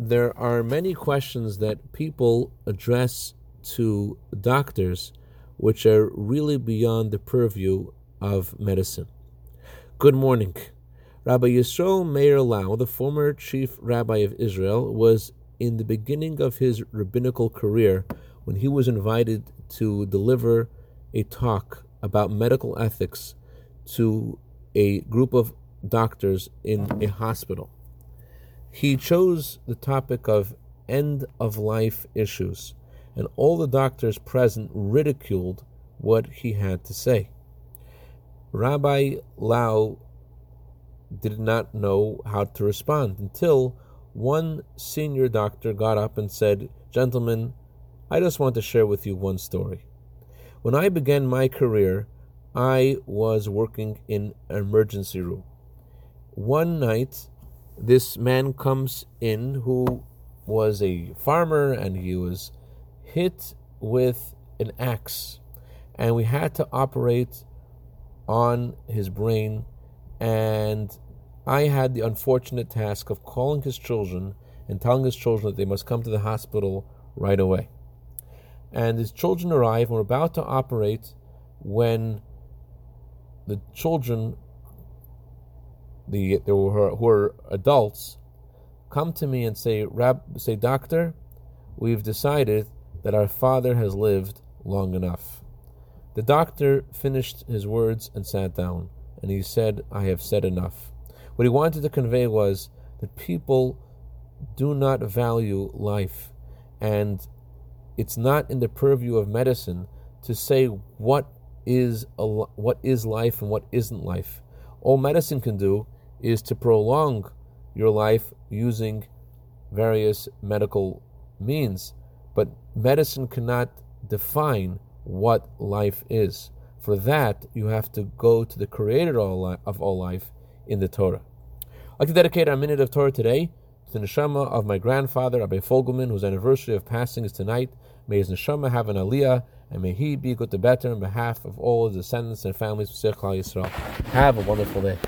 There are many questions that people address to doctors which are really beyond the purview of medicine. Good morning. Rabbi Yisrael Meir Lau, the former chief rabbi of Israel, was in the beginning of his rabbinical career when he was invited to deliver a talk about medical ethics to a group of doctors in a hospital. He chose the topic of end of life issues, and all the doctors present ridiculed what he had to say. Rabbi Lau did not know how to respond until one senior doctor got up and said, Gentlemen, I just want to share with you one story. When I began my career, I was working in an emergency room. One night, this man comes in who was a farmer and he was hit with an axe and we had to operate on his brain and I had the unfortunate task of calling his children and telling his children that they must come to the hospital right away. And his children arrive and we're about to operate when the children the who are, who are adults come to me and say, Rab, say, doctor, we've decided that our father has lived long enough. The doctor finished his words and sat down, and he said, I have said enough. What he wanted to convey was that people do not value life, and it's not in the purview of medicine to say what is a, what is life and what isn't life. All medicine can do is to prolong your life using various medical means. But medicine cannot define what life is. For that, you have to go to the creator of all life in the Torah. I'd like to dedicate our minute of Torah today to the neshama of my grandfather, Rabbi Fogelman, whose anniversary of passing is tonight. May his neshama have an aliyah, and may he be good to better on behalf of all his descendants and families of Yisrael. Have a wonderful day.